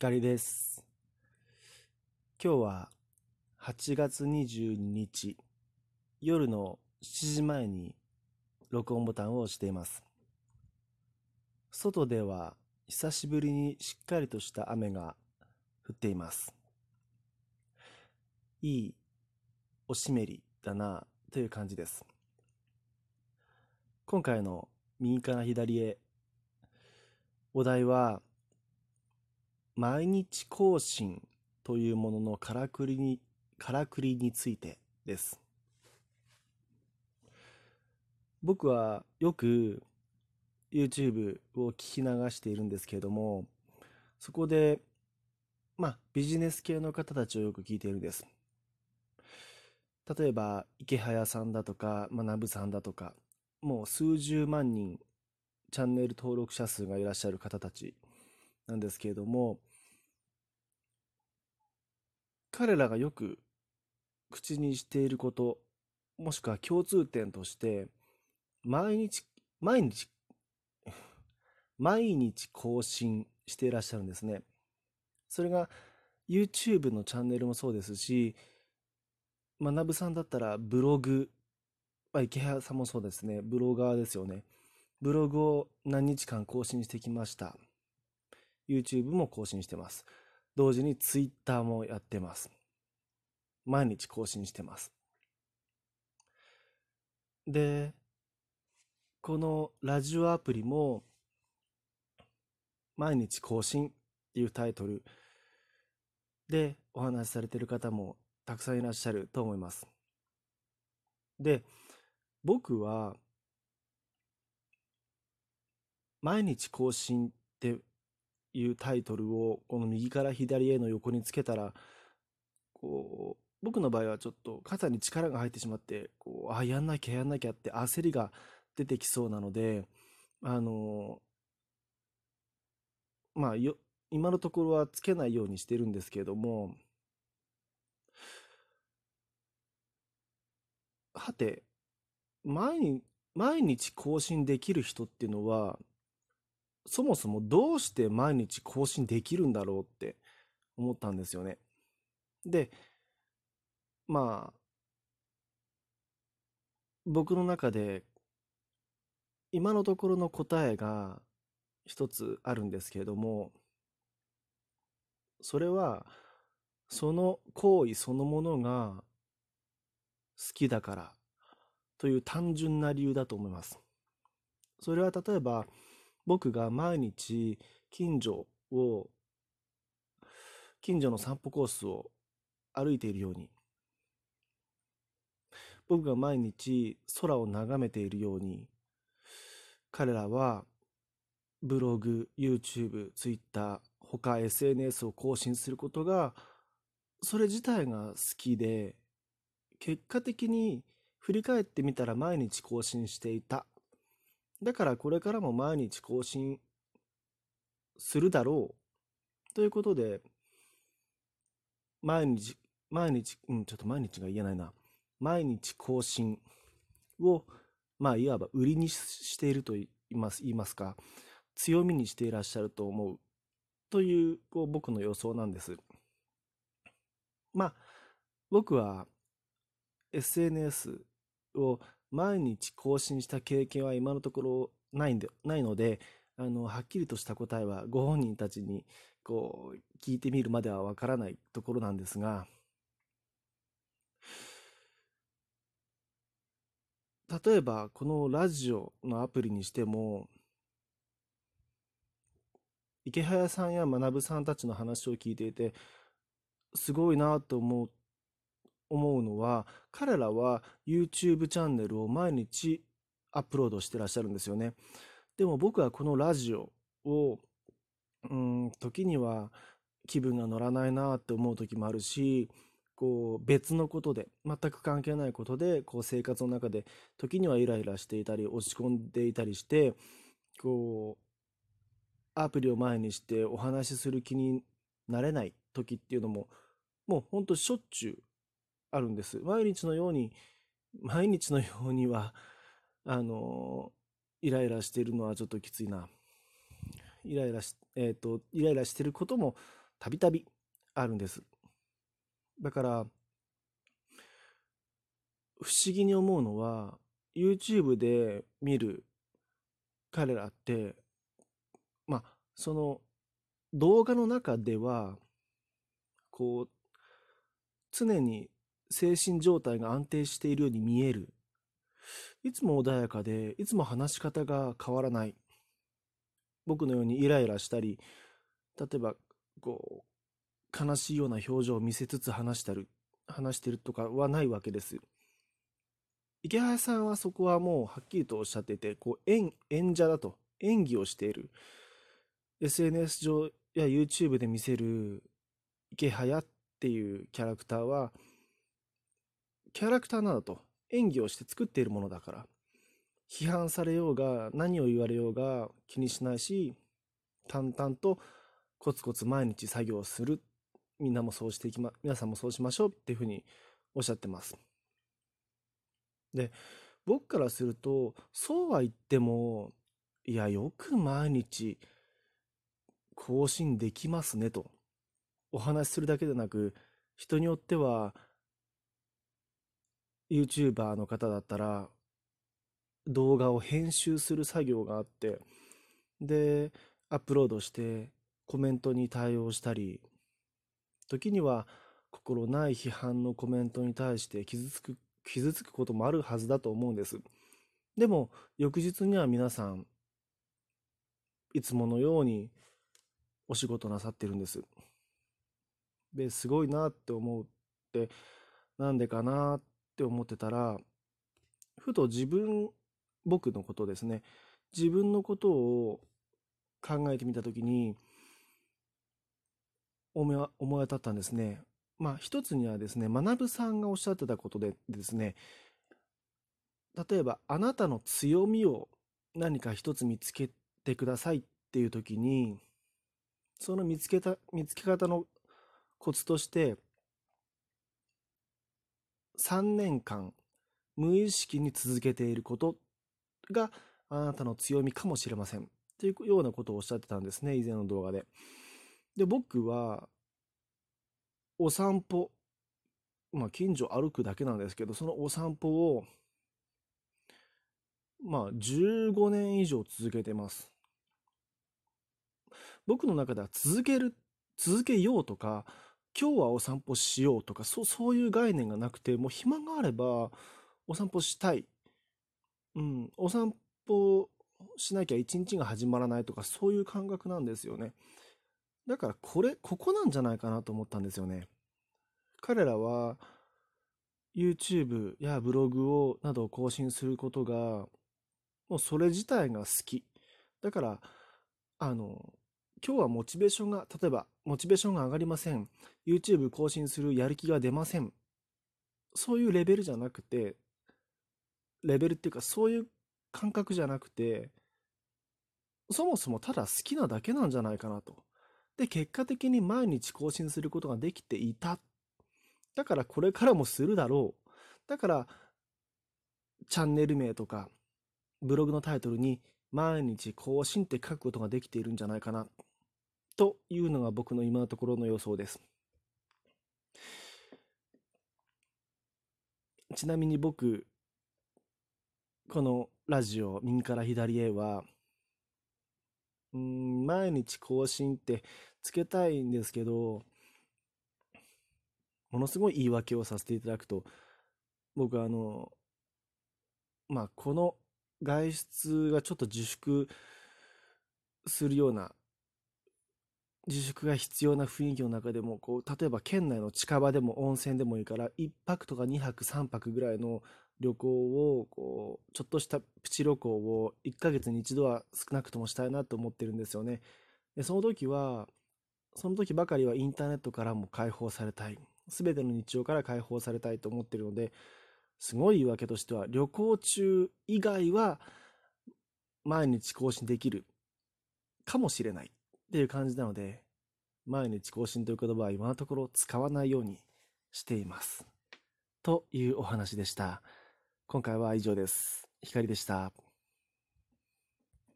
光です。今日は8月22日夜の7時前に録音ボタンを押しています。外では久しぶりにしっかりとした雨が降っています。いいおしめりだなという感じです。今回の右から左へお題は毎日更新というもののからくりに、からくりについてです。僕はよく YouTube を聞き流しているんですけれども、そこで、まあ、ビジネス系の方たちをよく聞いているんです。例えば、池早さんだとか、学さんだとか、もう数十万人、チャンネル登録者数がいらっしゃる方たちなんですけれども、彼らがよく口にしていること、もしくは共通点として、毎日、毎日、毎日更新していらっしゃるんですね。それが YouTube のチャンネルもそうですし、学さんだったらブログ、まあ、池原さんもそうですね、ブロガーですよね。ブログを何日間更新してきました。YouTube も更新してます。同時に Twitter もやってます。毎日更新してます。で、このラジオアプリも毎日更新っていうタイトルでお話しされてる方もたくさんいらっしゃると思います。で、僕は毎日更新っていうタイトルをこの右から左への横につけたらこう僕の場合はちょっと肩に力が入ってしまってこうあやんなきゃやんなきゃって焦りが出てきそうなのであのまあよ今のところはつけないようにしてるんですけれどもはて毎日毎日更新できる人っていうのはそもそもどうして毎日更新できるんだろうって思ったんですよね。で、まあ、僕の中で今のところの答えが一つあるんですけれども、それはその行為そのものが好きだからという単純な理由だと思います。それは例えば僕が毎日近所を近所の散歩コースを歩いているように僕が毎日空を眺めているように彼らはブログ、YouTube、Twitter 他 SNS を更新することがそれ自体が好きで結果的に振り返ってみたら毎日更新していた。だからこれからも毎日更新するだろう。ということで、毎日、毎日、うん、ちょっと毎日が言えないな。毎日更新を、まあ、いわば売りにしていると言います、言いますか、強みにしていらっしゃると思う。という、こう僕の予想なんです。まあ、僕は SNS を毎日更新した経験は今のところないんでないのであのはっきりとした答えはご本人たちにこう聞いてみるまではわからないところなんですが。例えばこのラジオのアプリにしても池早さんや学さんたちの話を聞いていてすごいなと思う思うのは彼らは YouTube チャンネルを毎日アップロードしてらっしゃるんですよね。でも僕はこのラジオをうん時には気分が乗らないなって思う時もあるしこう別のことで全く関係ないことでこう生活の中で時にはイライラしていたり落ち込んでいたりしてこうアプリを前にしてお話しする気になれない時っていうのももうほんとしょっちゅうあるんです。毎日のように、毎日のようには、あの、イライラしてるのはちょっときついな。イライラし、えっ、ー、と、イライラしてることもたびたびあるんです。だから、不思議に思うのは、YouTube で見る彼らって、まあ、その動画の中では、こう、常に精神状態が安定しているように見える。いつも穏やかで、いつも話し方が変わらない。僕のようにイライラしたり、例えば、こう、悲しいような表情を見せつつ話したり、話してるとかはないわけです。池原さんはそこはもうはっきりとおっしゃっていて、こう演演者だと、演技をしている。SNS 上や YouTube で見せる池早っていうキャラクターは、キャラクターなんだと。演技をして作っているものだから。批判されようが、何を言われようが気にしないし、淡々とコツコツ毎日作業する。みんなもそうしていきま、皆さんもそうしましょうっていうふうにおっしゃってます。で、僕からすると、そうは言っても、いや、よく毎日更新できますねと。お話しするだけでなく、人によっては、YouTuber の方だったら、動画を編集する作業があって、で、アップロードしてコメントに対応したり、時には心ない批判のコメントに対して傷つく傷つくこともあるはずだと思うんです。でも、翌日には皆さん、いつものようにお仕事なさってるんです。で、すごいなって思うって、なんでかなっって思ってたら、ふと自分、僕のことですね、自分のことを考えてみたときに、思い当たったんですね。まあ、一つにはですね、学さんがおっしゃってたことでですね、例えば、あなたの強みを何か一つ見つけてくださいっていう時に、その見つけた、見つけ方のコツとして、3年間無意識に続けていることがあなたの強みかもしれません。というようなことをおっしゃってたんですね、以前の動画で。で、僕は、お散歩、まあ、近所歩くだけなんですけど、そのお散歩を、まあ、15年以上続けてます。僕の中では続ける、続けようとか、今日はお散歩しようとか、そう、そういう概念がなくて、もう暇があれば、お散歩したい。うん、お散歩しなきゃ一日が始まらないとか、そういう感覚なんですよね。だからこれ、ここなんじゃないかなと思ったんですよね。彼らは YouTube やブログをなどを更新することが、もうそれ自体が好き。だから、あの、今日はモチベーションが、例えば、モチベーションが上がりません。YouTube 更新するやる気が出ません。そういうレベルじゃなくて、レベルっていうか、そういう感覚じゃなくて、そもそもただ好きなだけなんじゃないかなと。で、結果的に毎日更新することができていた。だからこれからもするだろう。だから、チャンネル名とか、ブログのタイトルに毎日更新って書くことができているんじゃないかな。というのが僕の今のところの予想です。ちなみに僕、このラジオ右から左へは、うん、毎日更新ってつけたいんですけど、ものすごい言い訳をさせていただくと、僕あの、まあ、この外出がちょっと自粛するような、自粛が必要な雰囲気の中でも、こう、例えば県内の近場でも温泉でもいいから、1泊とか2泊3泊ぐらいの旅行を、こう、ちょっとしたプチ旅行を1ヶ月に一度は少なくともしたいなと思ってるんですよね。で、その時は、その時ばかりはインターネットからも解放されたい。すべての日常から解放されたいと思ってるので、すごい言い訳としては、旅行中以外は毎日更新できるかもしれないっていう感じなので、毎日更新という言葉は今のところ使わないようにしています。というお話でした。今回は以上です。光でした。